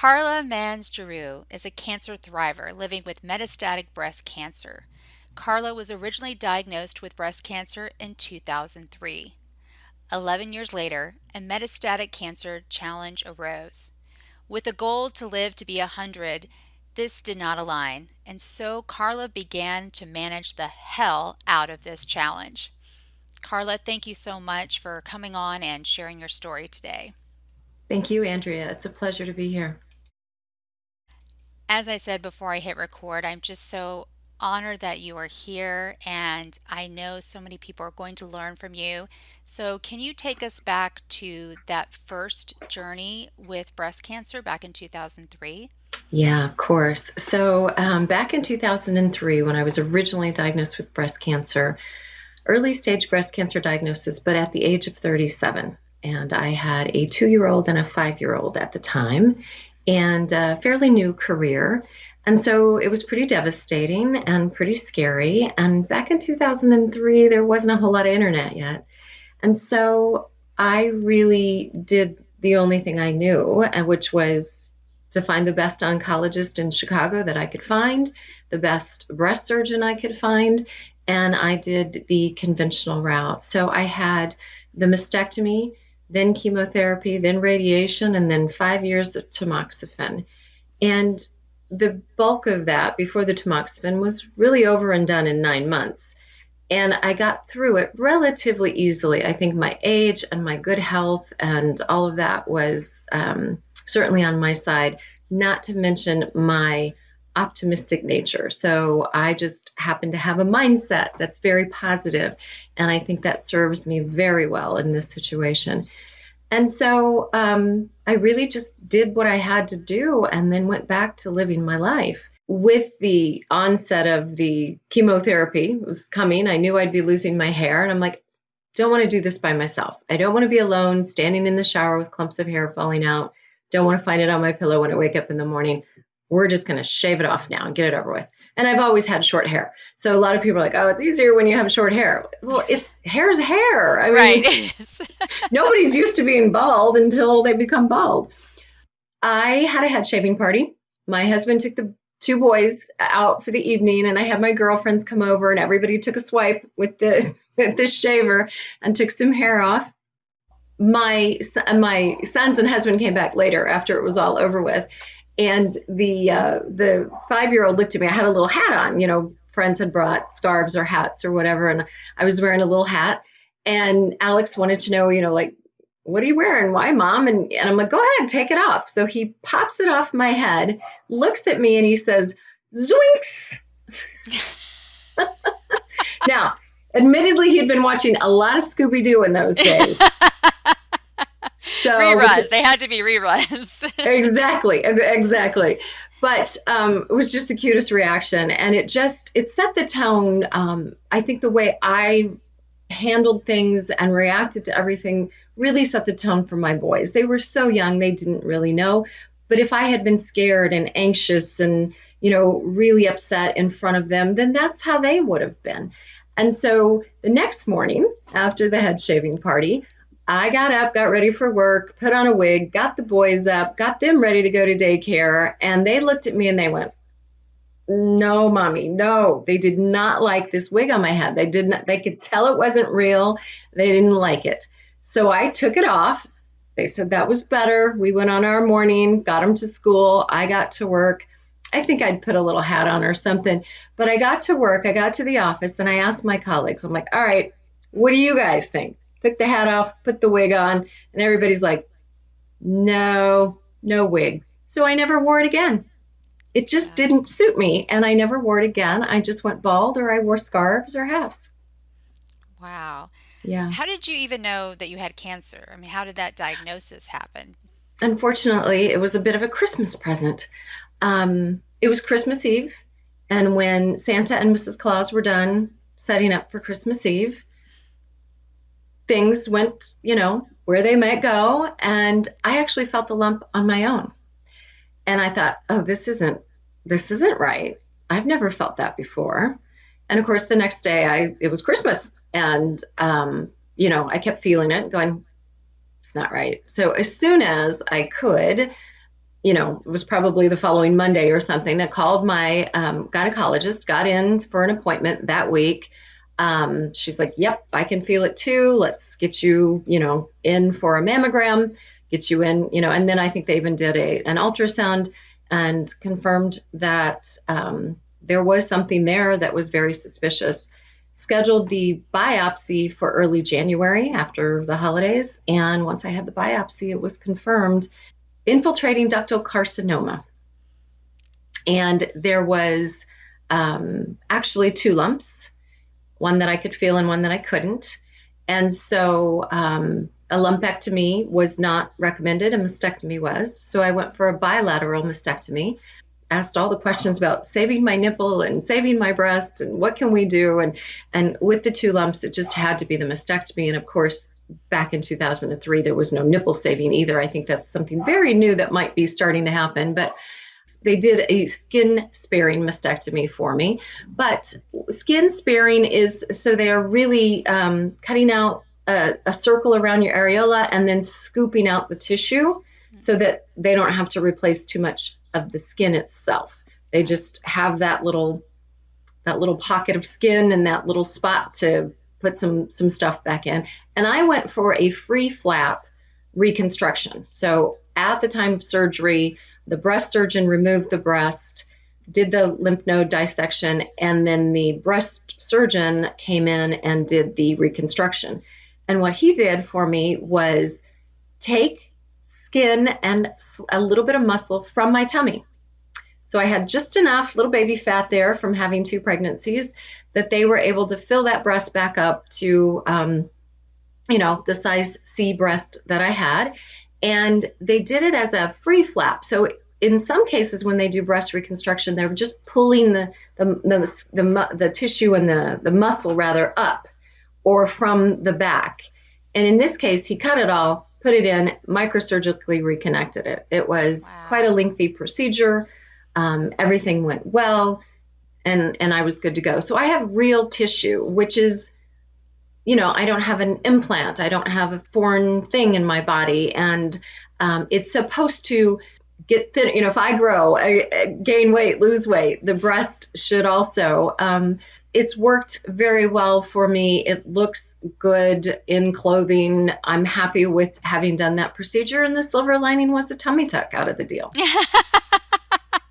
Karla Mans Giroux is a cancer thriver living with metastatic breast cancer. Karla was originally diagnosed with breast cancer in 2003. 11 years later, a metastatic cancer challenge arose. With a goal to live to be 100, this did not align, and so Karla began to manage the hell out of this challenge. Karla, thank you so much for coming on and sharing your story today. Thank you, Andrea. It's a pleasure to be here as I said before I hit record, I'm just so honored that you are here and I know so many people are going to learn from you. So, can you take us back to that first journey with breast cancer back in 2003? Yeah, of course. So, um, back in 2003, when I was originally diagnosed with breast cancer, early stage breast cancer diagnosis, but at the age of 37. And I had a two year old and a five year old at the time and a fairly new career. And so it was pretty devastating and pretty scary. And back in 2003, there wasn't a whole lot of internet yet. And so I really did the only thing I knew, uh, which was to find the best oncologist in Chicago that I could find, the best breast surgeon I could find, and I did the conventional route. So I had the mastectomy then chemotherapy, then radiation, and then five years of tamoxifen. And the bulk of that before the tamoxifen was really over and done in nine months. And I got through it relatively easily. I think my age and my good health and all of that was um, certainly on my side, not to mention my optimistic nature. So I just happen to have a mindset that's very positive, and I think that serves me very well in this situation. And so um, I really just did what I had to do and then went back to living my life. With the onset of the chemotherapy was coming, I knew I'd be losing my hair, and I'm like, don't want to do this by myself. I don't want to be alone, standing in the shower with clumps of hair falling out. Don't want to find it on my pillow when I wake up in the morning we're just going to shave it off now and get it over with. And I've always had short hair. So a lot of people are like, oh, it's easier when you have short hair. Well, it's hair's hair. I right. Mean, nobody's used to being bald until they become bald. I had a head shaving party. My husband took the two boys out for the evening and I had my girlfriends come over and everybody took a swipe with the with the shaver and took some hair off. My my sons and husband came back later after it was all over with and the uh, the five year old looked at me. I had a little hat on. You know, friends had brought scarves or hats or whatever, and I was wearing a little hat. And Alex wanted to know, you know, like, what are you wearing? Why, mom? And, and I'm like, go ahead, take it off. So he pops it off my head, looks at me, and he says, Zoinks. now, admittedly, he'd been watching a lot of Scooby Doo in those days. So reruns. They had to be reruns. exactly. Exactly. But um, it was just the cutest reaction, and it just it set the tone. Um, I think the way I handled things and reacted to everything really set the tone for my boys. They were so young; they didn't really know. But if I had been scared and anxious and you know really upset in front of them, then that's how they would have been. And so the next morning after the head shaving party, I got up, got ready for work, put on a wig, got the boys up, got them ready to go to daycare, and they looked at me and they went, "No, mommy, no." They did not like this wig on my head. They did not they could tell it wasn't real. They didn't like it. So I took it off. They said that was better. We went on our morning, got them to school. I got to work. I think I'd put a little hat on or something. But I got to work, I got to the office, and I asked my colleagues, I'm like, all right, what do you guys think? Took the hat off, put the wig on, and everybody's like, no, no wig. So I never wore it again. It just didn't suit me, and I never wore it again. I just went bald or I wore scarves or hats. Wow. Yeah. How did you even know that you had cancer? I mean, how did that diagnosis happen? Unfortunately, it was a bit of a Christmas present. Um, it was Christmas Eve. And when Santa and Mrs. Claus were done setting up for Christmas Eve, things went, you know, where they might go. And I actually felt the lump on my own. And I thought, oh, this isn't this isn't right. I've never felt that before. And of course, the next day, I it was Christmas, and um, you know, I kept feeling it, going, it's not right. So as soon as I could, you know, it was probably the following Monday or something. I called my um, gynecologist, got in for an appointment that week. Um, she's like, "Yep, I can feel it too. Let's get you, you know, in for a mammogram, get you in, you know." And then I think they even did a an ultrasound and confirmed that um, there was something there that was very suspicious. Scheduled the biopsy for early January after the holidays, and once I had the biopsy, it was confirmed infiltrating ductal carcinoma. And there was um, actually two lumps, one that I could feel and one that I couldn't. And so um, a lumpectomy was not recommended, a mastectomy was. So I went for a bilateral mastectomy, asked all the questions about saving my nipple and saving my breast and what can we do and and with the two lumps it just had to be the mastectomy and of course back in 2003 there was no nipple saving either i think that's something very new that might be starting to happen but they did a skin sparing mastectomy for me but skin sparing is so they are really um, cutting out a, a, circle around your areola and then scooping out the tissue so that they don't have to replace too much of the skin itself they just have that little that little pocket of skin and that little spot to put some some stuff back in. And I went for a free flap reconstruction. So at the time of surgery, the breast surgeon removed the breast, did the lymph node dissection, and then the breast surgeon came in and did the reconstruction. And what he did for me was take skin and a little bit of muscle from my tummy. So I had just enough little baby fat there from having two pregnancies that they were able to fill that breast back up to, um, you know, the size C breast that I had. And they did it as a free flap. So in some cases, when they do breast reconstruction, they're just pulling the the the, the, the tissue and the, the muscle rather up or from the back. And in this case, he cut it all, put it in, microsurgically reconnected it. It was wow. quite a lengthy procedure. Um, everything went well, and and I was good to go. So I have real tissue, which is, you know, I don't have an implant. I don't have a foreign thing in my body, and um, it's supposed to get thin. You know, if I grow, I, I gain weight, lose weight, the breast should also. Um, it's worked very well for me. It looks good in clothing. I'm happy with having done that procedure, and the silver lining was the tummy tuck out of the deal.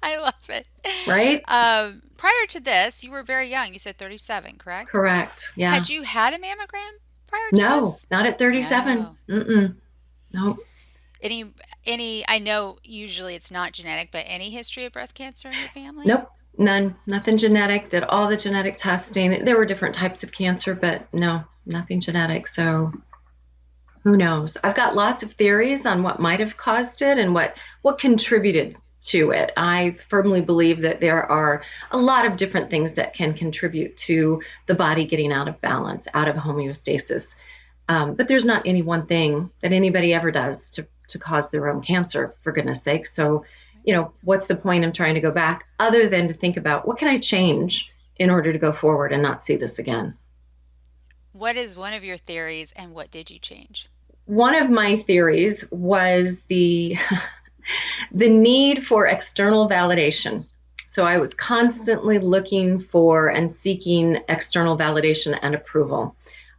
I love it. Right? Um, prior to this, you were very young. You said 37, correct? Correct. Yeah. Had you had a mammogram prior to no, this? not at 37. No. Mm-mm. No. Any, any, I know usually it's not genetic, but any history of breast cancer in your family? Nope. None. Nothing genetic. Did all the genetic testing. There were different types of cancer, but no, nothing genetic. So who knows? I've got lots of theories on what might have caused it and what what contributed to it. I firmly believe that there are a lot of different things that can contribute to the body getting out of balance, out of homeostasis. Um, but there's not any one thing that anybody ever does to, to cause their own cancer, for goodness sake. So, you know, what's the point of trying to go back other than to think about what can I change in order to go forward and not see this again? What is one of your theories and what did you change? One of my theories was the the need for external validation. So I was constantly looking for and seeking external validation and approval.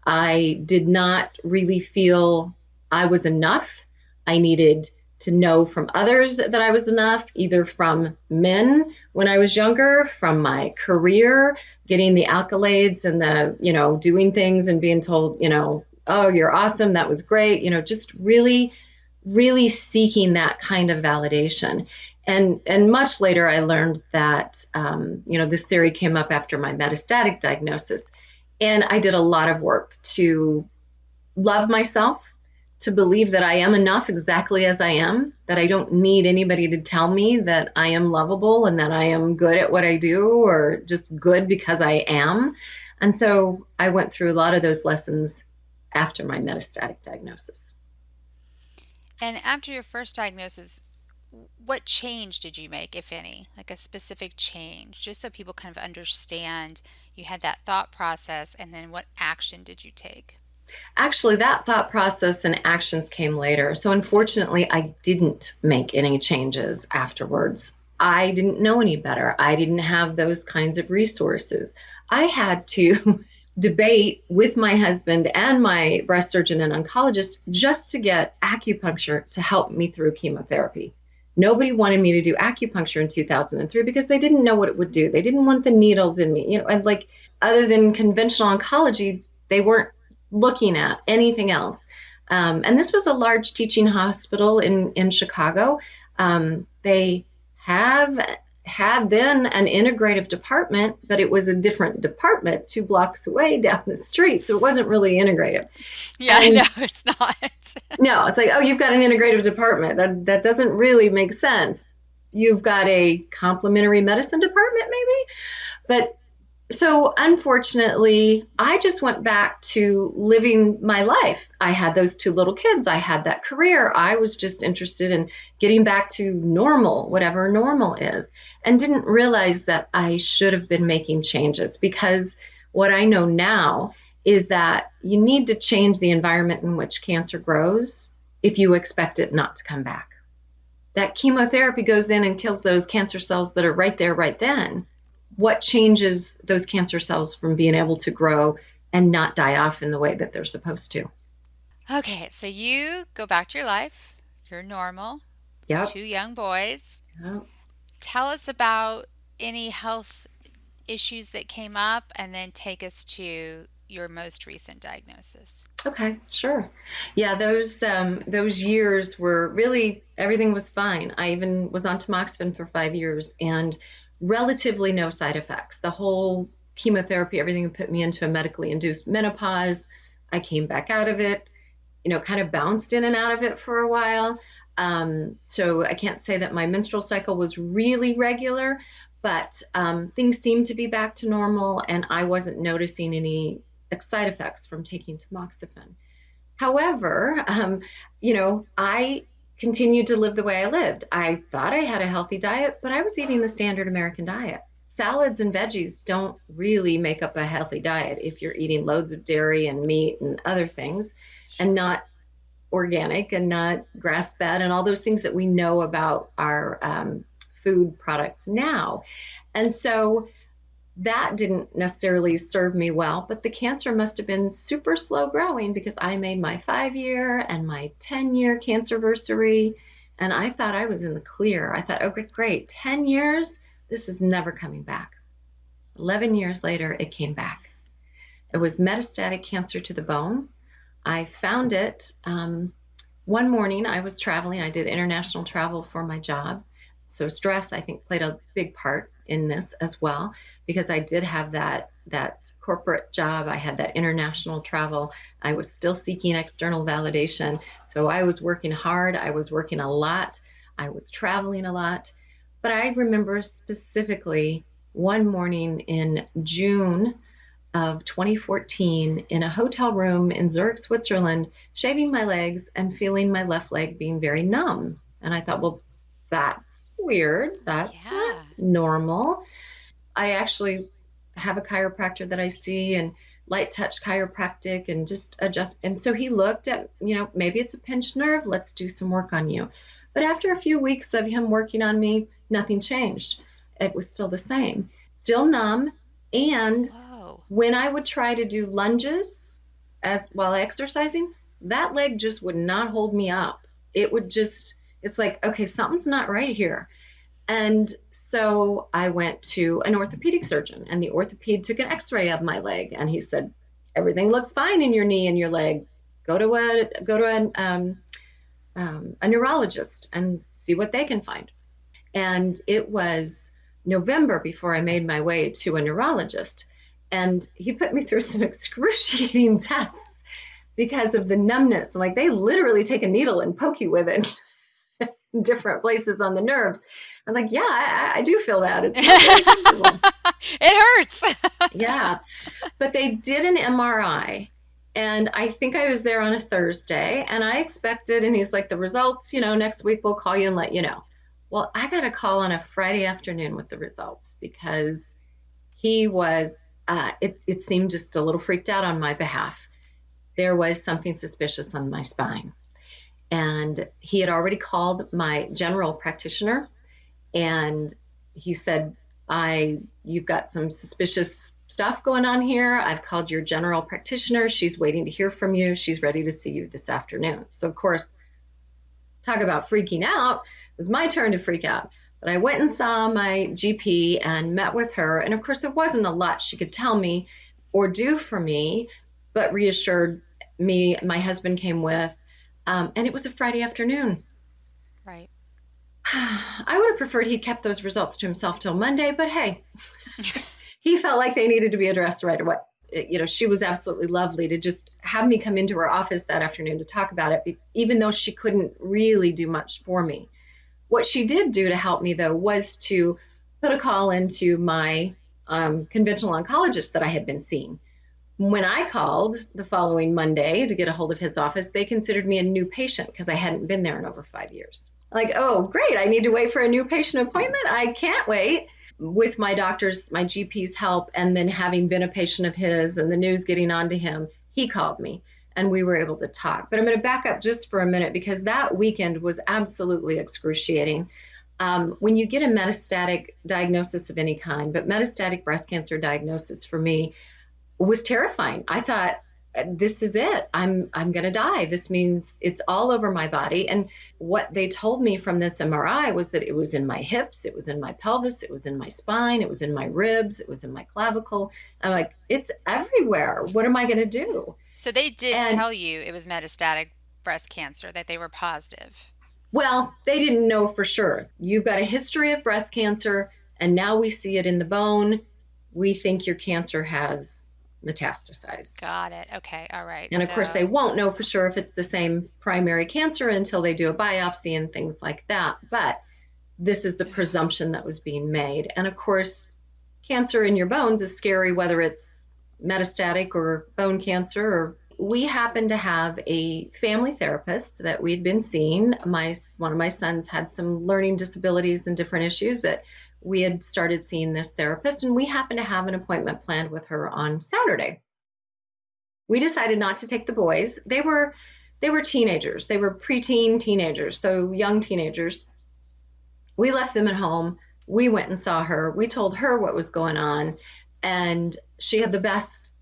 I did not really feel I was enough. I needed to know from others that I was enough, either from men when I was younger, from my career, getting the accolades and the, you know, doing things and being told, you know, oh, you're awesome, that was great, you know, just really really seeking that kind of validation. And, and much later, I learned that, um, you know, this theory came up after my metastatic diagnosis. And I did a lot of work to love myself, to believe that I am enough exactly as I am, that I don't need anybody to tell me that I am lovable and that I am good at what I do or just good because I am. And so I went through a lot of those lessons after my metastatic diagnosis. And after your first diagnosis, what change did you make, if any? Like a specific change, just so people kind of understand you had that thought process and then what action did you take? Actually, that thought process and actions came later. So, unfortunately, I didn't make any changes afterwards. I didn't know any better. I didn't have those kinds of resources. I had to debate with my husband and my breast surgeon and oncologist just to get acupuncture to help me through chemotherapy. Nobody wanted me to do acupuncture in 2003 because they didn't know what it would do. They didn't want the needles in me. You know, and like other than conventional oncology, they weren't looking at anything else. Um, and this was a large teaching hospital in in Chicago. Um, they have had then an integrative department, but it was a different department two blocks away down the street. So it wasn't really integrative. Yeah, and, no, it's not. no, it's like, oh, you've got an integrative department. That that doesn't really make sense. You've got a complementary medicine department, maybe. But so unfortunately, I just went back to living my life. I had those two little kids, I had that career. I was just interested in getting back to normal, whatever normal is, and didn't realize that I should have been making changes because what I know now is that you need to change the environment in which cancer grows if you expect it not to come back. That chemotherapy goes in and kills those cancer cells that are right there, right then what changes those cancer cells from being able to grow and not die off in the way that they're supposed to. Okay, so you go back to your life. You're normal. Yep. Two young boys. Yep. Tell us about any health issues that came up and then take us to your most recent diagnosis. Okay, sure. Yeah, those um, those years were really everything was fine. I even was on tamoxifen for five years, and relatively no side effects. The whole chemotherapy, everything put me into a medically induced menopause. I came back out of it, you know, kind of bounced in and out of it for a while. Um, so I can't say that my menstrual cycle was really regular, but um, things seemed to be back to normal, and I wasn't noticing any side effects from taking tamoxifen. However, um, you know, I continued to live the way I lived. I thought I had a healthy diet, but I was eating the standard American diet. Salads and veggies don't really make up a healthy diet if you're eating loads of dairy and meat and other things and not organic and not grass fed and all those things that we know about our um, food products now. And so that didn't necessarily serve me well, but the cancer must have been super slow growing because I made my five year and my 10 year cancer anniversary. And I thought I was in the clear. I thought, okay, great, 10 years, this is never coming back. 11 years later, it came back. It was metastatic cancer to the bone. I found it um, one morning. I was traveling, I did international travel for my job. So, stress, I think, played a big part in this as well because I did have that that corporate job. I had that international travel. I was still seeking external validation. So I was working hard. I was working a lot. I was traveling a lot. But I remember specifically one morning in June of 2014 in a hotel room in Zurich, Switzerland, shaving my legs and feeling my left leg being very numb. And I thought, well, that's weird. That's yeah. not normal. I actually have a chiropractor that I see and light touch chiropractic and just adjust. And so he looked at, you know, maybe it's a pinched nerve. Let's do some work on you. But after a few weeks of him working on me, nothing changed. It was still the same, still numb. And Whoa. when I would try to do lunges as while exercising, that leg just would not hold me up. It would just it's like, okay, something's not right here. And so I went to an orthopedic surgeon, and the orthoped took an x ray of my leg, and he said, Everything looks fine in your knee and your leg. Go to a go to an, um, um, a neurologist and see what they can find. And it was November before I made my way to a neurologist, and he put me through some excruciating tests because of the numbness. Like they literally take a needle and poke you with it different places on the nerves. I'm like, yeah, I, I do feel that. it hurts. yeah. But they did an MRI. And I think I was there on a Thursday and I expected, and he's like, the results, you know, next week we'll call you and let you know. Well, I got a call on a Friday afternoon with the results because he was, uh, it, it seemed just a little freaked out on my behalf. There was something suspicious on my spine. And he had already called my general practitioner and he said, I you've got some suspicious stuff going on here. I've called your general practitioner. She's waiting to hear from you. She's ready to see you this afternoon. So of course, talk about freaking out. It was my turn to freak out. But I went and saw my GP and met with her. And of course, there wasn't a lot she could tell me or do for me, but reassured me. My husband came with, um, and it was a Friday afternoon. Right. I would have preferred he kept those results to himself till Monday, but hey, he felt like they needed to be addressed right away. You know, she was absolutely lovely to just have me come into her office that afternoon to talk about it, even though she couldn't really do much for me. What she did do to help me, though, was to put a call into my um, conventional oncologist that I had been seeing. When I called the following Monday to get a hold of his office, they considered me a new patient because I hadn't been there in over five years like, oh, great, I need to wait for a new patient appointment. I can't wait. With my doctor's, my GP's help, and then having been a patient of his and the news getting on to him, he called me and we were able to talk. But I'm going to back up just for a minute because that weekend was absolutely excruciating. Um, when you get a metastatic diagnosis of any kind, but metastatic breast cancer diagnosis for me was terrifying. I thought, uh, this is it. I'm i'm going to die. This means it's all over my body. And what they told me from this mri was that it was in my hips it was in my pelvis it was in my spine it was in my ribs it was in my clavicle. I'm like it's everywhere. What am i going to do? So they did and, tell you it was metastatic breast cancer that they were positive? Well they didn't know for sure. You've got a history of breast cancer and now we see it in the bone. We think your cancer has metastasized. Got it. Okay. All right. And of so... course, they won't know for sure if it's the same primary cancer until they do a biopsy and things like that. But this is the presumption that was being made. And of course, cancer in your bones is scary, whether it's metastatic or bone cancer or we happen to have a family therapist that we'd been seeing. My one of my sons had some learning disabilities and different issues that we had started seeing this therapist, and we happened to have an appointment planned with her on Saturday. We decided not to take the boys. They were they were teenagers. They were preteen teenagers, so young teenagers. We left them at home. We went and saw her. We told her what was going on, and she had the best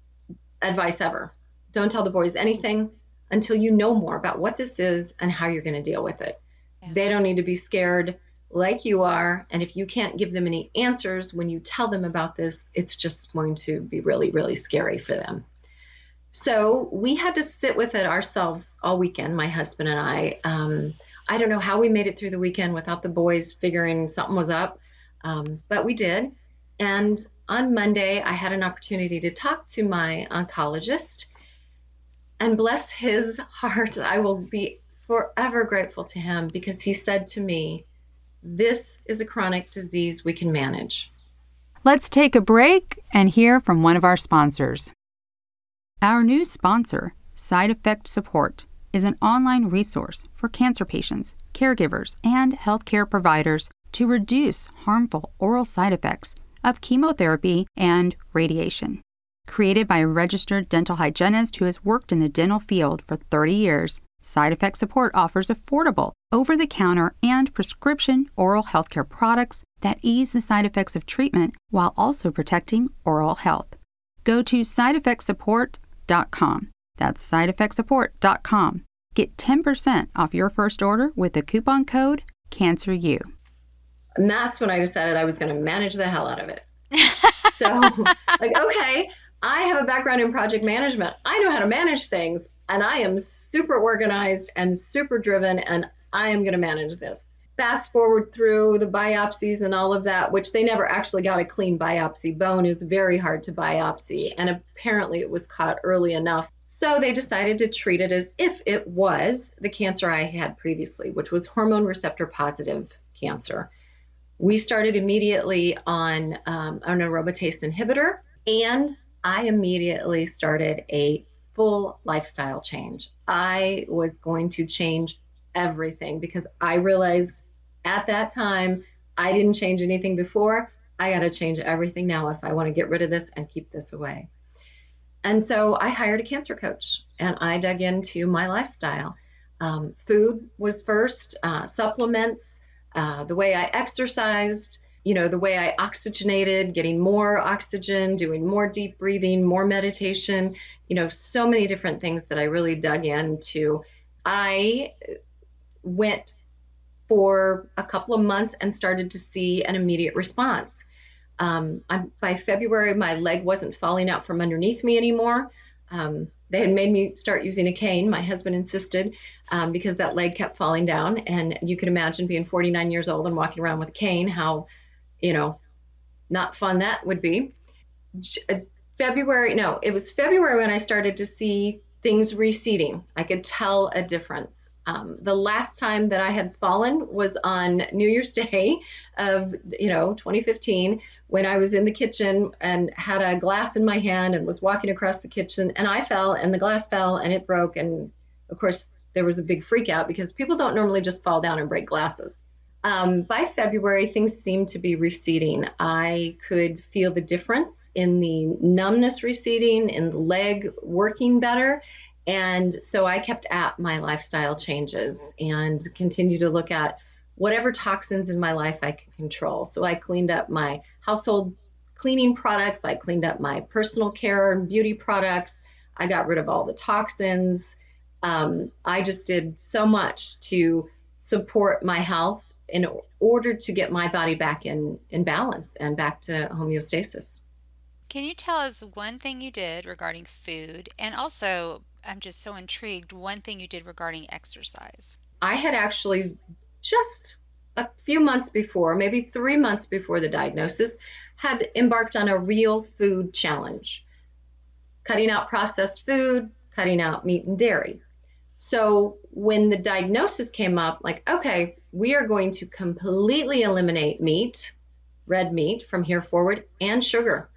advice ever. Don't tell the boys anything until you know more about what this is and how you're going to deal with it. Yeah. They don't need to be scared like you are. And if you can't give them any answers when you tell them about this, it's just going to be really, really scary for them. So we had to sit with it ourselves all weekend, my husband and I. Um, I don't know how we made it through the weekend without the boys figuring something was up, um, but we did. And on Monday, I had an opportunity to talk to my oncologist. And bless his heart, I will be forever grateful to him because he said to me, this is a chronic disease we can manage. Let's take a break and hear from one of our sponsors. Our new sponsor, Side Effect Support, is an online resource for cancer patients, caregivers, and healthcare providers to reduce harmful oral side effects of chemotherapy and radiation. Created by a registered dental hygienist who has worked in the dental field for 30 years, Side Effect Support offers affordable, over the counter, and prescription oral healthcare products that ease the side effects of treatment while also protecting oral health. Go to sideeffectsupport.com. That's sideeffectsupport.com. Get 10% off your first order with the coupon code CANCERU. And that's when I decided I was going to manage the hell out of it. so, like, okay, I have a background in project management. I know how to manage things and I am super organized and super driven, and I am going to manage this. Fast forward through the biopsies and all of that, which they never actually got a clean biopsy. Bone is very hard to biopsy, and apparently it was caught early enough So they decided to treat it as if it was the cancer I had previously, which was hormone receptor positive cancer. We started immediately on um, an aromatase inhibitor, and I immediately started a full lifestyle change. I was going to change everything because I realized at that time I didn't change anything before. I got to change everything now if I want to get rid of this and keep this away. And so I hired a cancer coach and I dug into my lifestyle. Um, food was first, uh, supplements, uh, the way I exercised, you know, the way I oxygenated, getting more oxygen, doing more deep breathing, more meditation, you know, so many different things that I really dug into. I went for a couple of months and started to see an immediate response. Um, by February, my leg wasn't falling out from underneath me anymore. Um, they had made me start using a cane. My husband insisted um, because that leg kept falling down. And you can imagine being 49 years old and walking around with a cane, how, you know, not fun that would be. Uh, February, no, it was February when I started to see things receding. I could tell a difference. Um, the last time that I had fallen was on New Year's Day of, you know, 2015 when I was in the kitchen and had a glass in my hand and was walking across the kitchen and I fell and the glass fell and it broke. And of course, there was a big freak out because people don't normally just fall down and break glasses. Um, by February, things seemed to be receding. I could feel the difference in the numbness receding, in the leg working better. And so I kept at my lifestyle changes and continued to look at whatever toxins in my life I could control. So I cleaned up my household cleaning products, I cleaned up my personal care and beauty products, I got rid of all the toxins. Um, I just did so much to support my health in order to get my body back in, in balance and back to homeostasis. Can you tell us one thing you did regarding food and also I'm just so intrigued one thing you did regarding exercise? I had actually just a few months before, maybe three months before the diagnosis, had embarked on a real food challenge, cutting out processed food, cutting out meat and dairy. So when the diagnosis came up, like, okay, we are going to completely eliminate meat, red meat from here forward, and sugar.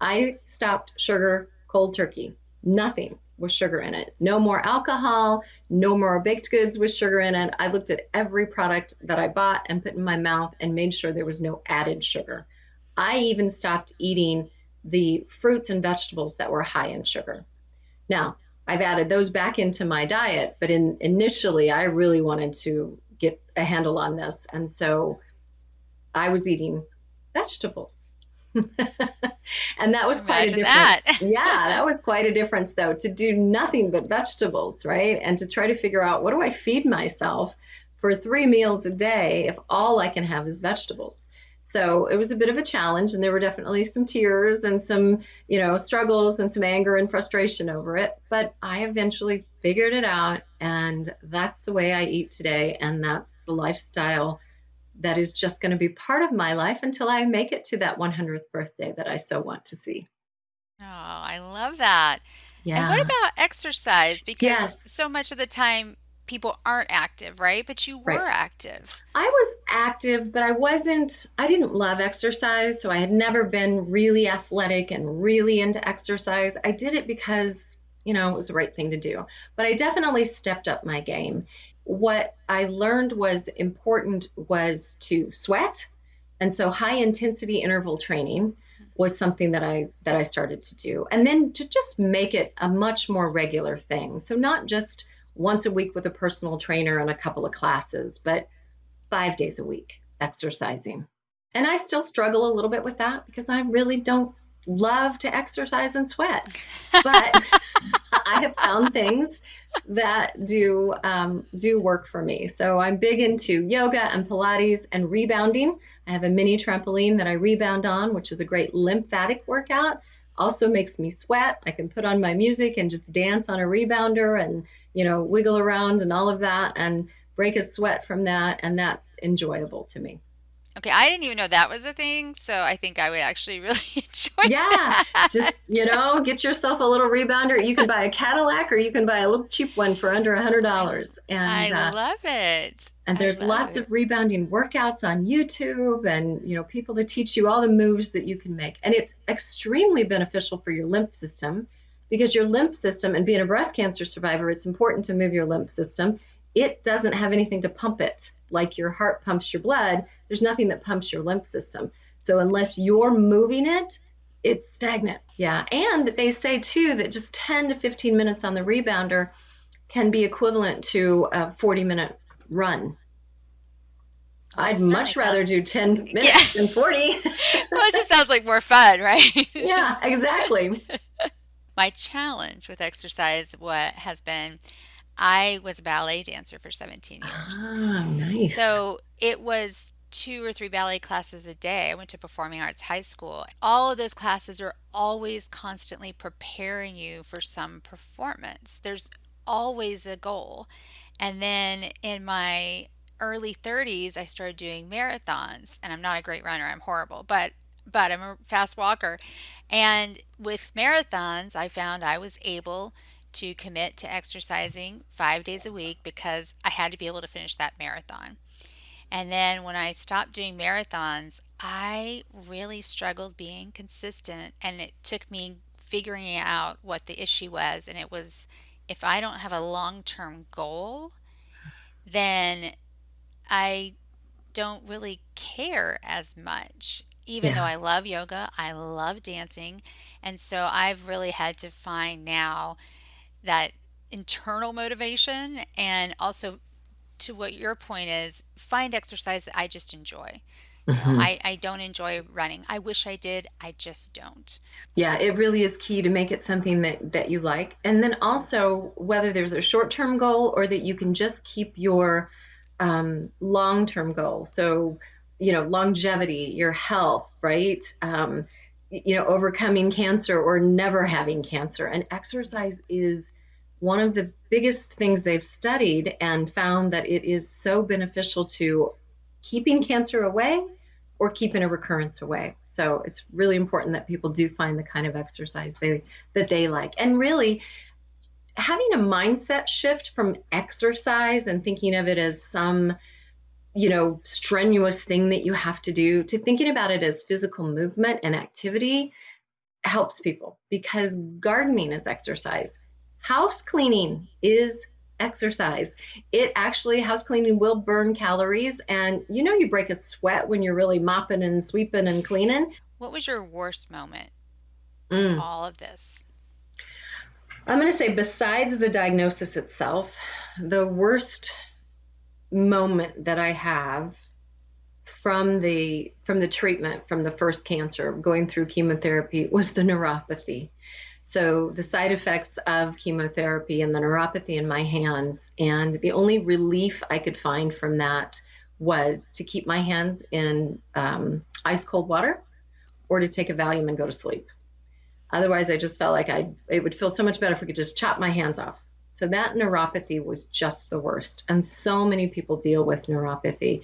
I stopped sugar cold turkey, nothing with sugar in it. No more alcohol, no more baked goods with sugar in it. I looked at every product that I bought and put in my mouth and made sure there was no added sugar. I even stopped eating the fruits and vegetables that were high in sugar. Now, I've added those back into my diet, but in, initially I really wanted to get a handle on this. And so I was eating vegetables. and that was quite a difference. That. yeah, that was quite a difference though to do nothing but vegetables, right? And to try to figure out what do I feed myself for 3 meals a day if all I can have is vegetables. So it was a bit of a challenge and there were definitely some tears and some, you know, struggles and some anger and frustration over it, but I eventually figured it out and that's the way I eat today and that's the lifestyle that is just going to be part of my life until I make it to that 100th birthday that I so want to see. Oh, I love that. Yeah. And what about exercise? Because yes. so much of the time people aren't active, right? But you were right. active. I was active, but I wasn't, I didn't love exercise. So I had never been really athletic and really into exercise. I did it because, you know, it was the right thing to do. But I definitely stepped up my game what I learned was important was to sweat. And so high intensity interval training was something that I that I started to do. And then to just make it a much more regular thing. So not just once a week with a personal trainer and a couple of classes, but 5 days a week exercising. And I still struggle a little bit with that because I really don't love to exercise and sweat. But I have found things that do um, do work for me. So I'm big into yoga and Pilates and rebounding. I have a mini trampoline that I rebound on, which is a great lymphatic workout. Also makes me sweat. I can put on my music and just dance on a rebounder and you know wiggle around and all of that and break a sweat from that, and that's enjoyable to me. Okay, I didn't even know that was a thing, so I think I would actually really enjoy Yeah, that. just, you know, get yourself a little rebounder. You can buy a Cadillac or you can buy a little cheap one for under a $100. And I uh, love it. and there's lots it. of rebounding workouts on YouTube and, you know, people to teach you all the moves that you can make. And it's extremely beneficial for your lymph system because your lymph system and being a breast cancer survivor, it's important to move your lymph system. It doesn't have anything to pump it like your heart pumps your blood. There's nothing that pumps your lymph system. So unless you're moving it, it's stagnant. Yeah. And they say too that just 10 to 15 minutes on the rebounder can be equivalent to a 40 minute run. Well, I'd much rather sounds- do 10 minutes than 40. well, it just sounds like more fun, right? yeah, Just- exactly. my challenge with exercise what has been I was a ballet dancer for 17 years. Ah, nice. So it was two or three ballet classes a day. I went to performing arts high school. All of those classes are always constantly preparing you for some performance. There's always a goal. And then in my early 30s, I started doing marathons, and I'm not a great runner. I'm horrible, but but I'm a fast walker. And with marathons, I found I was able to commit to exercising 5 days a week because I had to be able to finish that marathon. And then when I stopped doing marathons, I really struggled being consistent. And it took me figuring out what the issue was. And it was if I don't have a long term goal, then I don't really care as much. Even Yeah. though I love yoga, I love dancing. And so I've really had to find now that internal motivation and also to what your point is find exercise that I just enjoy. You know, Mhm. I, I don't enjoy running. I wish I did. I just don't. Yeah, it really is key to make it something that that you like. And then also whether there's a short-term goal or that you can just keep your um, long-term goal. So, you know, longevity, your health, right? Um, you know, overcoming cancer or never having cancer. And exercise is one of the biggest things they've studied and found that it is so beneficial to keeping cancer away or keeping a recurrence away. So it's really important that people do find the kind of exercise they that they like. And really having a mindset shift from exercise and thinking of it as some you know strenuous thing that you have to do to thinking about it as physical movement and activity helps people because gardening is exercise. House cleaning is exercise. It actually, house cleaning will burn calories. And you know, you break a sweat when you're really mopping and sweeping and cleaning. What was your worst moment Mm. all of this? I'm going to say, besides the diagnosis itself, the worst moment that I have from the from the treatment from the first cancer going through chemotherapy was the neuropathy. So the side effects of chemotherapy and the neuropathy in my hands and the only relief i could find from that was to keep my hands in um, ice cold water or to take a valium and go to sleep. Otherwise i just felt like i it would feel so much better if we could just chop my hands off so that neuropathy was just the worst and so many people deal with neuropathy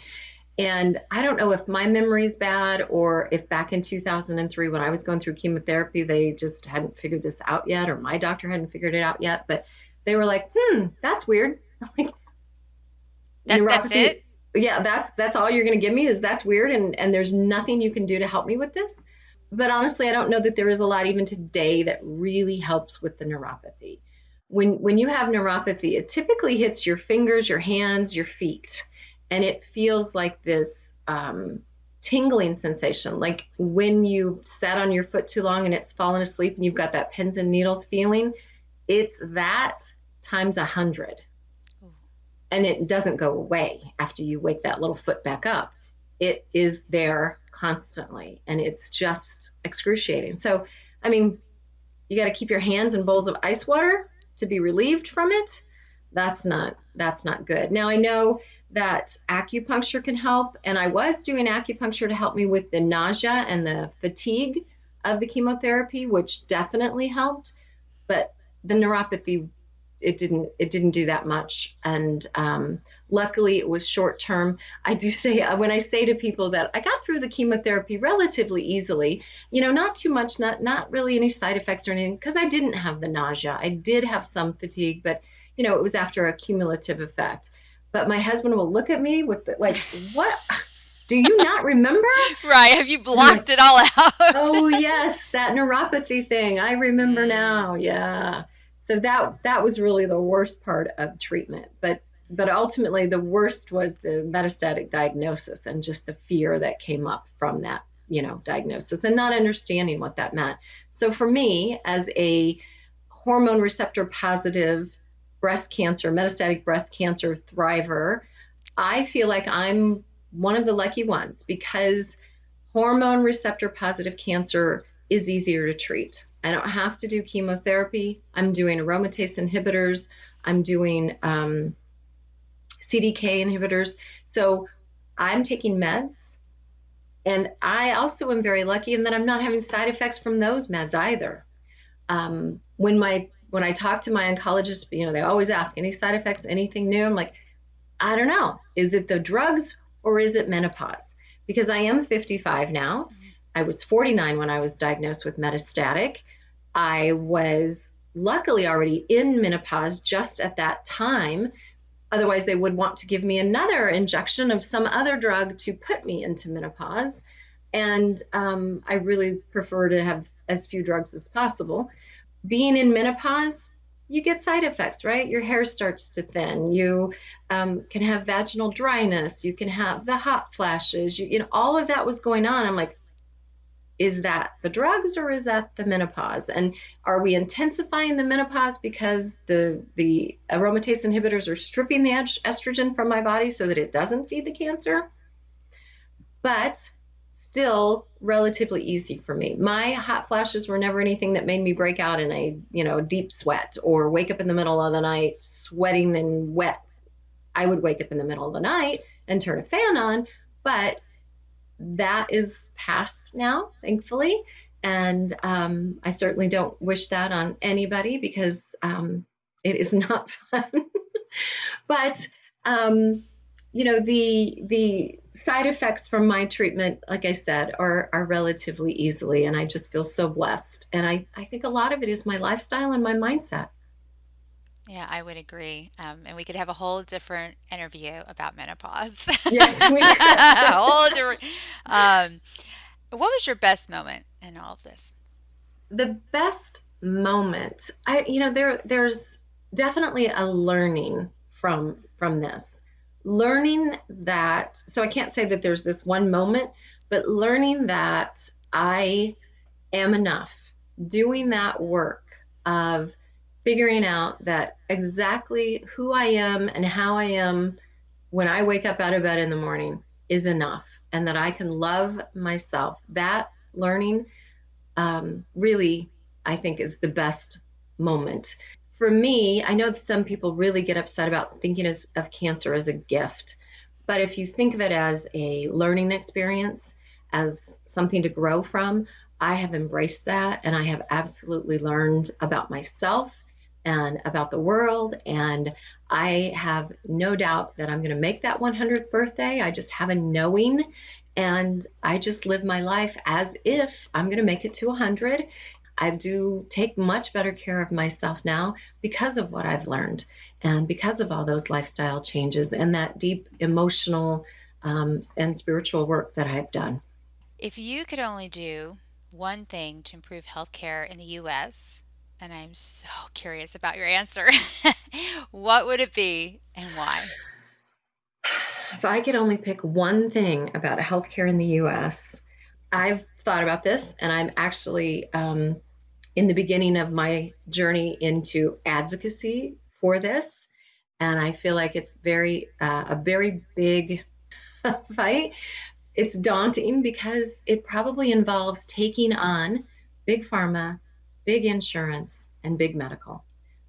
and I don't know if my memory's bad or if back in 2003, when I was going through chemotherapy, they just hadn't figured this out yet, or my doctor hadn't figured it out yet. But they were like, "Hmm, that's weird." like, That, that's it? Yeah, that's that's all you're going to give me is that's weird, and and there's nothing you can do to help me with this. But honestly, I don't know that there is a lot even today that really helps with the neuropathy. When when you have neuropathy, it typically hits your fingers, your hands, your feet and it feels like this um, tingling sensation, like when you sat on your foot too long and it's fallen asleep and you've got that pins and needles feeling. It's that times a hundred, and it doesn't go away after you wake that little foot back up. It is there constantly, and it's just excruciating. So, I mean, you got to keep your hands in bowls of ice water to be relieved from it. That's not that's not good. Now I know that acupuncture can help. And I was doing acupuncture to help me with the nausea and the fatigue of the chemotherapy, which definitely helped. But the neuropathy it didn't it didn't do that much and um, luckily it was short term i do say uh, when i say to people that i got through the chemotherapy relatively easily you know not too much not not really any side effects or anything because i didn't have the nausea i did have some fatigue but you know it was after a cumulative effect but my husband will look at me with the, like what do you not remember? right. Have you blocked like, it all out? oh yes, that neuropathy thing. I remember now. Yeah so that that was really the worst part of treatment but but ultimately the worst was the metastatic diagnosis and just the fear that came up from that you know diagnosis and not understanding what that meant. So for me as a hormone receptor positive breast cancer metastatic breast cancer thriver i feel like i'm one of the lucky ones because hormone receptor positive cancer is easier to treat I don't have to do chemotherapy. I'm doing aromatase inhibitors. I'm doing um, CDK inhibitors. So I'm taking meds. And I also am very lucky in that I'm not having side effects from those meds either. Um, when my when I talk to my oncologist, you know, they always ask any side effects, anything new. I'm like, I don't know. Is it the drugs or is it menopause? Because I am 55 now. I was 49 when I was diagnosed with metastatic. I was luckily already in menopause just at that time. Otherwise, they would want to give me another injection of some other drug to put me into menopause. And um, I really prefer to have as few drugs as possible. Being in menopause, you get side effects, right? Your hair starts to thin. You um, can have vaginal dryness. You can have the hot flashes. You, you know, all of that was going on. I'm like, is that the drugs or is that the menopause? And are we intensifying the menopause because the the aromatase inhibitors are stripping the estrogen from my body so that it doesn't feed the cancer? But still relatively easy for me. My hot flashes were never anything that made me break out in a you know deep sweat or wake up in the middle of the night sweating and wet. I would wake up in the middle of the night and turn a fan on but that is past now, thankfully. And um, I certainly don't wish that on anybody because um, it is not fun. but um, you know the the side effects from my treatment, like I said, are are relatively easily, and I just feel so blessed. And I I think a lot of it is my lifestyle and my mindset. Yeah, I would agree. Um, and we could have a whole different interview about menopause. Yes, we could. a whole different. Um, what was your best moment in all of this? The best moment, I you know there there's definitely a learning from from this. Learning that so I can't say that there's this one moment, but learning that I am enough. Doing that work of figuring out that exactly who I am and how I am when I wake up out of bed in the morning is enough and that I can love myself. That learning um, really, I think, is the best moment. For me, I know some people really get upset about thinking as, of cancer as a gift, but if you think of it as a learning experience, as something to grow from, I have embraced that and I have absolutely learned about myself and about the world. And I have no doubt that I'm going to make that 100th birthday. I just have a knowing. And I just live my life as if I'm going to make it to 100. I do take much better care of myself now because of what I've learned and because of all those lifestyle changes and that deep emotional um, and spiritual work that I've done. If you could only do one thing to improve healthcare in the U.S., and I'm so curious about your answer. what would it be and why? If I could only pick one thing about healthcare in the US, I've thought about this and I'm actually um, in the beginning of my journey into advocacy for this. And I feel like it's very, uh, a very big fight. It's daunting because it probably involves taking on big pharma big insurance and big medical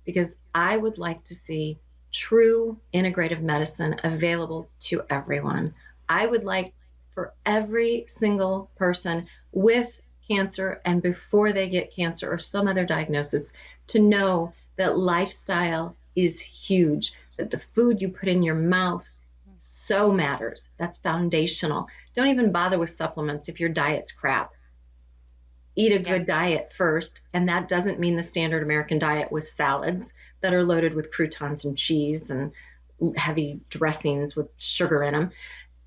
because I would like to see true integrative medicine available to everyone. I would like for every single person with cancer and before they get cancer or some other diagnosis to know that lifestyle is huge. That the food you put in your mouth so matters. That's foundational. Don't even bother with supplements if your diet's crap. Eat a good yeah. diet first, and that doesn't mean the standard American diet with salads that are loaded with croutons and cheese and heavy dressings with sugar in them.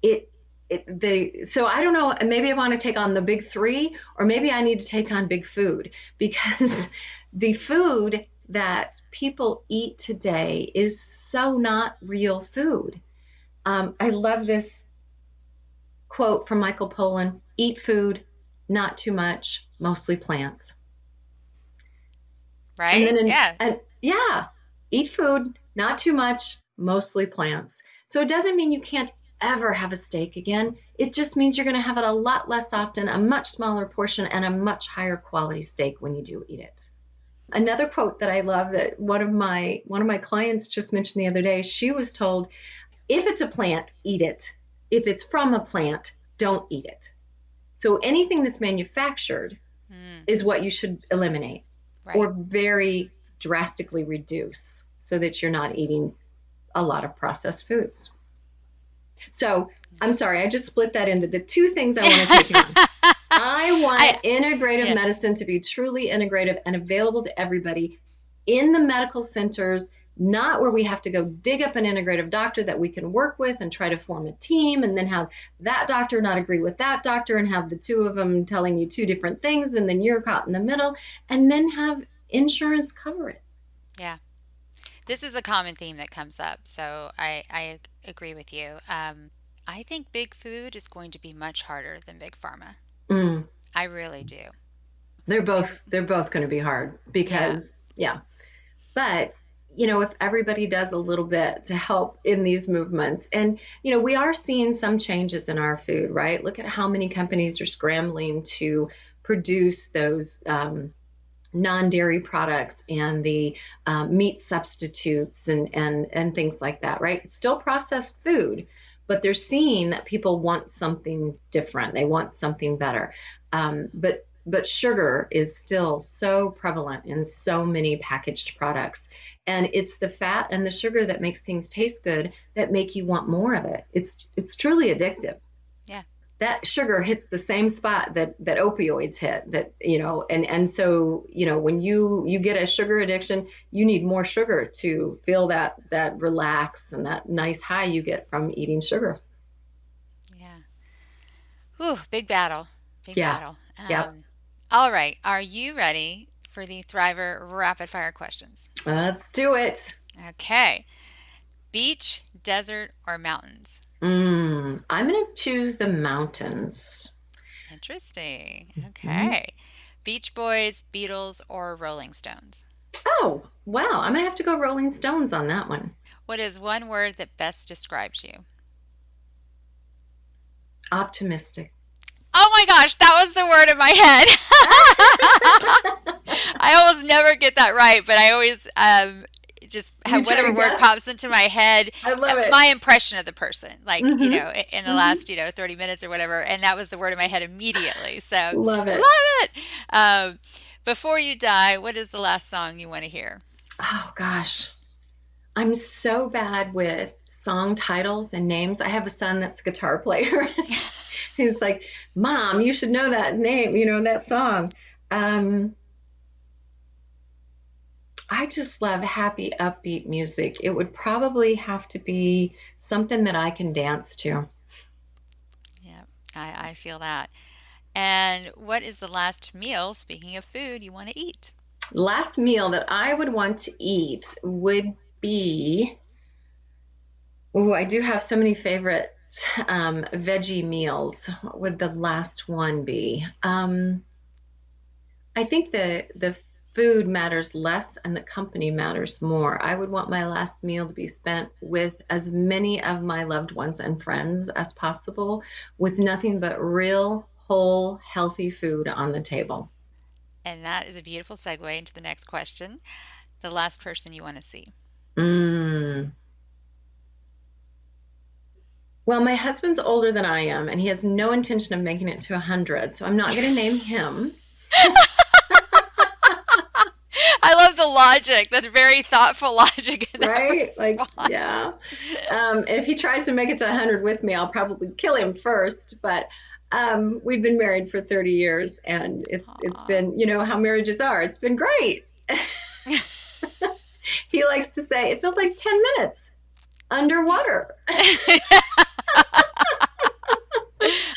It it, they so I don't know. Maybe I want to take on the big three, or maybe I need to take on big food because the food that people eat today is so not real food. Um, I love this quote from Michael Pollan eat food, not too much, mostly plants. Right? And in, yeah. And yeah, eat food, not too much, mostly plants. So it doesn't mean you can't ever have a steak again. It just means you're going to have it a lot less often, a much smaller portion, and a much higher quality steak when you do eat it. Another quote that I love that one of my one of my clients just mentioned the other day, she was told, if it's a plant, eat it. If it's from a plant, don't eat it. So anything that's manufactured mm. is what you should eliminate right. or very drastically reduce so that you're not eating a lot of processed foods. So I'm sorry, I just split that into the two things I want to take on. I want I, integrative yeah. medicine to be truly integrative and available to everybody in the medical centers, not where we have to go dig up an integrative doctor that we can work with and try to form a team and then have that doctor not agree with that doctor and have the two of them telling you two different things and then you're caught in the middle and then have insurance cover it. Yeah. This is a common theme that comes up, so I, I agree with you. Um, I think big food is going to be much harder than big pharma. Mm. I really do. They're both they're both going to be hard because yeah. yeah. But you know, if everybody does a little bit to help in these movements, and you know, we are seeing some changes in our food, right? Look at how many companies are scrambling to produce those um, non-dairy products and the um, meat substitutes and and and things like that, right? Still processed food, but they're seeing that people want something different. They want something better. Um, but but sugar is still so prevalent in so many packaged products and it's the fat and the sugar that makes things taste good that make you want more of it. It's it's truly addictive. Yeah. That sugar hits the same spot that that opioids hit that you know and and so you know when you you get a sugar addiction you need more sugar to feel that that relax and that nice high you get from eating sugar. Yeah. Ooh, big battle big yeah. battle. Um, yeah all right are you ready for the thriver rapid fire questions let's do it okay beach desert or mountains Mm, I'm going to choose the mountains. Interesting. Mm-hmm. Okay. Mm-hmm. Beach Boys, Beatles, or Rolling Stones? Oh, wow. I'm going to have to go Rolling Stones on that one. What is one word that best describes you? Optimistic. Oh my gosh, that was the word in my head. I almost never get that right, but I always um, just have whatever word guess. pops into my head. I love it. My impression of the person, like mm-hmm. you know, in the mm-hmm. last you know thirty minutes or whatever, and that was the word in my head immediately. So love it, love it. Um, before you die, what is the last song you want to hear? Oh gosh, I'm so bad with song titles and names. I have a son that's a guitar player. He's like, "Mom, you should know that name. You know that song." Um, I just love happy, upbeat music. It would probably have to be something that I can dance to. Yeah, I, I feel that. And what is the last meal, speaking of food, you want to eat? Last meal that I would want to eat would be. Oh, I do have so many favorite um, veggie meals. What would the last one be? Um, I think the the food matters less and the company matters more. I would want my last meal to be spent with as many of my loved ones and friends as possible with nothing but real, whole, healthy food on the table. And that is a beautiful segue into the next question. The last person you want to see. Mm. Well, my husband's older than I am, and he has no intention of making it to 100, so I'm not going to name him. I love the logic, the very thoughtful logic. right? Like, yeah. Um, if he tries to make it to 100 with me, I'll probably kill him first. But um, we've been married for 30 years, and it's Aww. it's been, you know, how marriages are. It's been great. he likes to say it feels like 10 minutes underwater.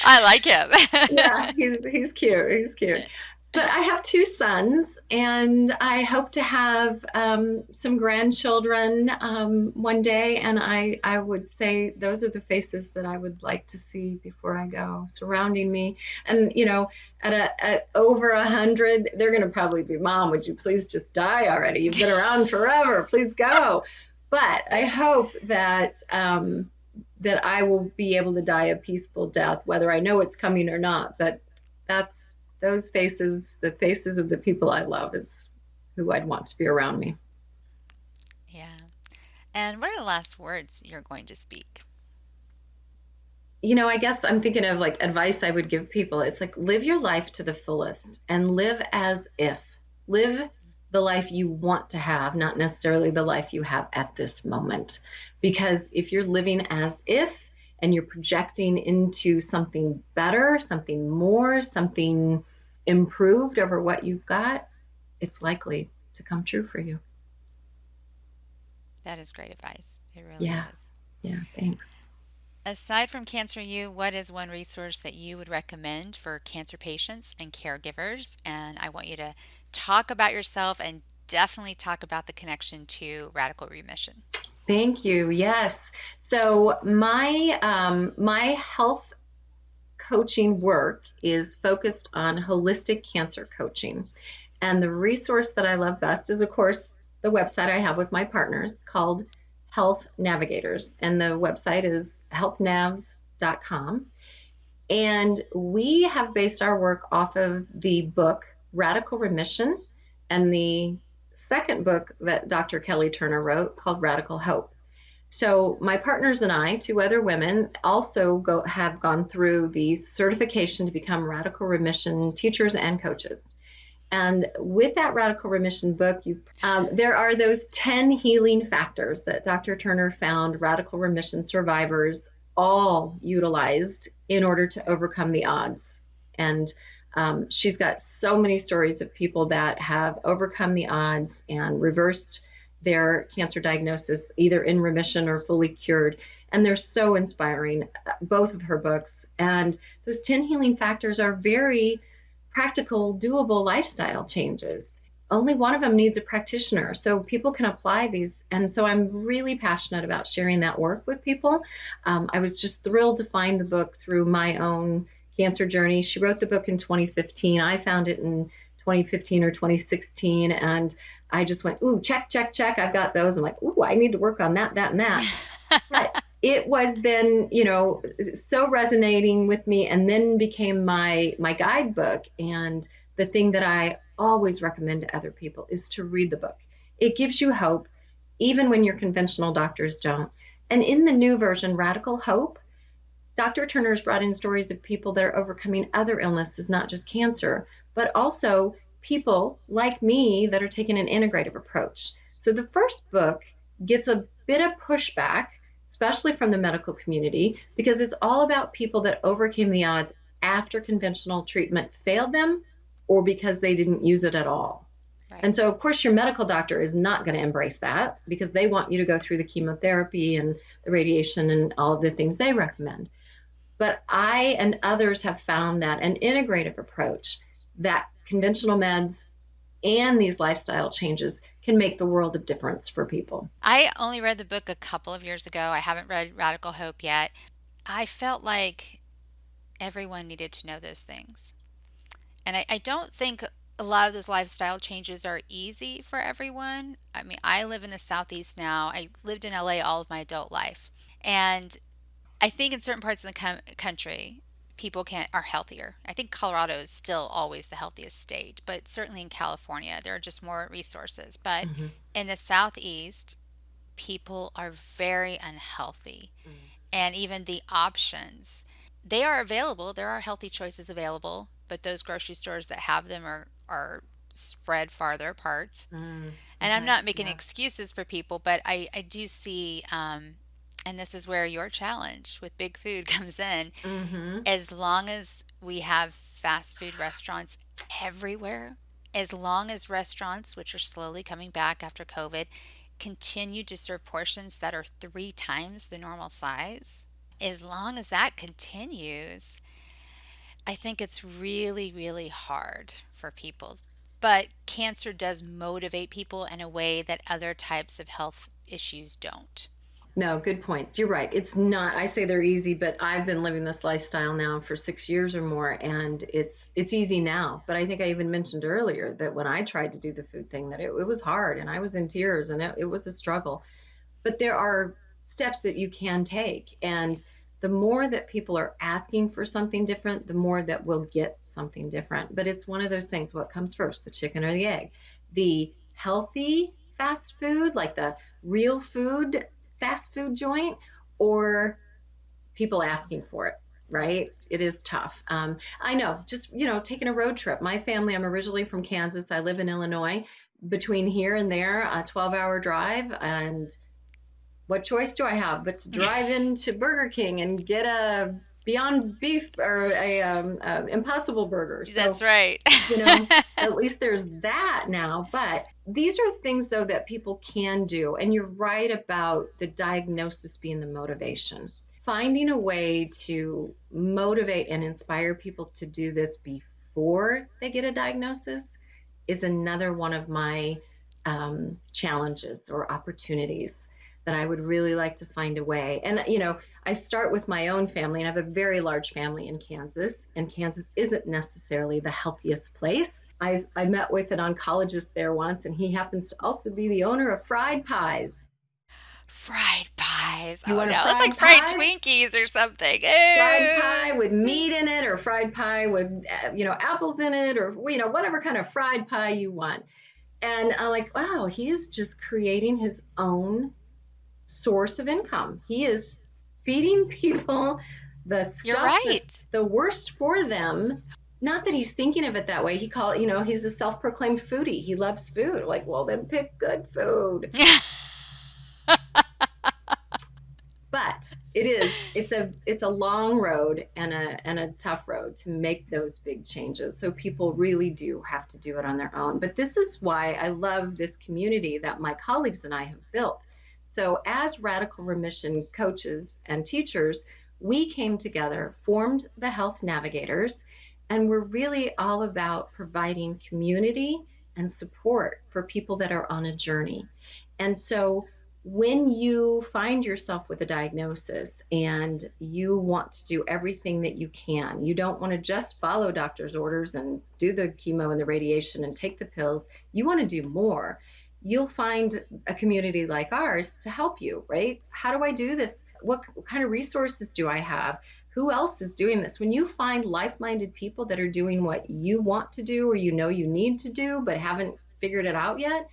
I like him. yeah, he's he's cute. He's cute. But I have two sons, and I hope to have um, some grandchildren um, one day. And I, I would say those are the faces that I would like to see before I go, surrounding me. And you know, at a at over a hundred, they're going to probably be, "Mom, would you please just die already? You've been around forever. Please go." But I hope that um, that I will be able to die a peaceful death, whether I know it's coming or not. But that's those faces, the faces of the people I love, is who I'd want to be around me. Yeah. And what are the last words you're going to speak? You know, I guess I'm thinking of like advice I would give people. It's like live your life to the fullest and live as if. Live the life you want to have, not necessarily the life you have at this moment. Because if you're living as if and you're projecting into something better, something more, something improved over what you've got, it's likely to come true for you. That is great advice. It really yeah. is. Yeah, thanks. Aside from Cancer U, what is one resource that you would recommend for cancer patients and caregivers? And I want you to talk about yourself and definitely talk about the connection to radical remission. Thank you. Yes. So my um, my health coaching work is focused on holistic cancer coaching, and the resource that I love best is, of course, the website I have with my partners called Health Navigators, and the website is healthnavs.com. And we have based our work off of the book Radical Remission and the second book that Dr. Kelly Turner wrote called Radical Hope. So my partners and I, two other women, also go have gone through the certification to become radical remission teachers and coaches. And with that radical remission book, you, um, there are those 10 healing factors that Dr. Turner found radical remission survivors all utilized in order to overcome the odds. And um, she's got so many stories of people that have overcome the odds and reversed their cancer diagnosis, either in remission or fully cured. And they're so inspiring, both of her books. And those 10 healing factors are very practical, doable lifestyle changes. Only one of them needs a practitioner. So people can apply these. And so I'm really passionate about sharing that work with people. Um, I was just thrilled to find the book through my own cancer journey. She wrote the book in 2015. I found it in 2015 or 2016. And I just went, ooh, check, check, check. I've got those. I'm like, ooh, I need to work on that, that, and that. it was then, you know, so resonating with me and then became my my guidebook. And the thing that I always recommend to other people is to read the book. It gives you hope, even when your conventional doctors don't. And in the new version, Radical Hope, Dr. Turner's brought in stories of people that are overcoming other illnesses, not just cancer, but also people like me that are taking an integrative approach. So the first book gets a bit of pushback, especially from the medical community, because it's all about people that overcame the odds after conventional treatment failed them or because they didn't use it at all. Right. And so, of course, your medical doctor is not going to embrace that because they want you to go through the chemotherapy and the radiation and all of the things they recommend. But I and others have found that an integrative approach that conventional meds and these lifestyle changes can make the world of difference for people. I only read the book a couple of years ago. I haven't read Radical Hope yet. I felt like everyone needed to know those things. And I, I don't think a lot of those lifestyle changes are easy for everyone. I mean, I live in the Southeast now. I lived in LA all of my adult life. And I think in certain parts of the com- country, people can are healthier. I think Colorado is still always the healthiest state, but certainly in California, there are just more resources. But mm-hmm. in the Southeast, people are very unhealthy. Mm. And even the options, they are available. There are healthy choices available, but those grocery stores that have them are, are spread farther apart. Mm. And I'm not making yeah. excuses for people, but I, I do see, um, and this is where your challenge with big food comes in. Mm-hmm. As long as we have fast food restaurants everywhere, as long as restaurants, which are slowly coming back after COVID, continue to serve portions that are three times the normal size, as long as that continues, I think it's really, really hard for people. But cancer does motivate people in a way that other types of health issues don't. No, good point. You're right. It's not. I say they're easy, but I've been living this lifestyle now for six years or more, and it's it's easy now. But I think I even mentioned earlier that when I tried to do the food thing, that it, it was hard, and I was in tears, and it, it was a struggle. But there are steps that you can take, and the more that people are asking for something different, the more that we'll get something different. But it's one of those things: what comes first, the chicken or the egg? The healthy fast food, like the real food fast food joint or people asking for it right? It is tough. Um, i know just you know taking a road trip. My family i'm originally from kansas. I live in illinois. Between here and there a 12 hour drive and what choice do i have but to drive into burger king and get a beyond beef or a um, uh, impossible burger. So, that's right. you know at least there's that now. But these are things though that people can do. And you're right about the diagnosis being the motivation. Finding a way to motivate and inspire people to do this before they get a diagnosis is another one of my um, challenges or opportunities that I would really like to find a way. And, you know, I start with my own family, and I have a very large family in Kansas, and Kansas isn't necessarily the healthiest place. I, I met with an oncologist there once, and he happens to also be the owner of Fried Pies. Fried pies. You oh no, it's like fried pie? Twinkies or something. Fried pie with meat in it, or fried pie with uh, you know apples in it, or you know whatever kind of fried pie you want. And I'm like, wow, he is just creating his own source of income. He is feeding people the stuff right. that's the worst for them. Not that he's thinking of it that way. He call you know, he's a self-proclaimed foodie. He loves food. Like, well, then pick good food. but it is it's a it's a long road and a and a tough road to make those big changes so people really do have to do it on their own but this is why i love this community that my colleagues and i have built so, as radical remission coaches and teachers, we came together, formed the Health Navigators, and we're really all about providing community and support for people that are on a journey. And so, when you find yourself with a diagnosis and you want to do everything that you can, you don't want to just follow doctor's orders and do the chemo and the radiation and take the pills, you want to do more you'll find a community like ours to help you, right? How do I do this? What, what kind of resources do I have? Who else is doing this? When you find like minded people that are doing what you want to do or you know you need to do but haven't figured it out yet,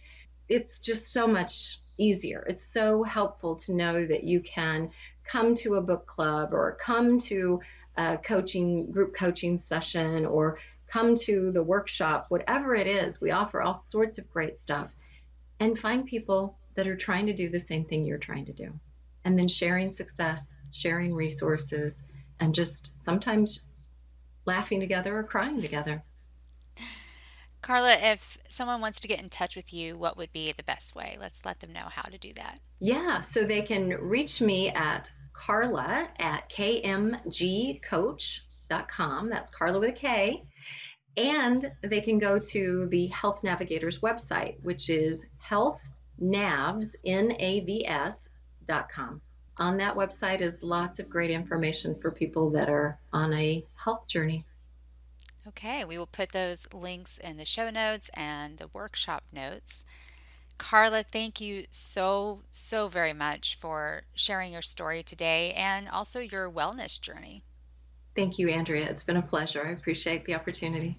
it's just so much easier. It's so helpful to know that you can come to a book club or come to a coaching group coaching session or come to the workshop, whatever it is. We offer all sorts of great stuff and find people that are trying to do the same thing you're trying to do. And then sharing success, sharing resources, and just sometimes laughing together or crying together. Karla, if someone wants to get in touch with you, what would be the best way? Let's let them know how to do that. Yeah, so they can reach me at Karla at kmgcoach.com. That's Karla with a K. And they can go to the Health Navigators website, which is healthnavs, N-A-V-S, dot com. On that website is lots of great information for people that are on a health journey. Okay, we will put those links in the show notes and the workshop notes. Karla, thank you so, so very much for sharing your story today and also your wellness journey. Thank you, Andrea. It's been a pleasure. I appreciate the opportunity.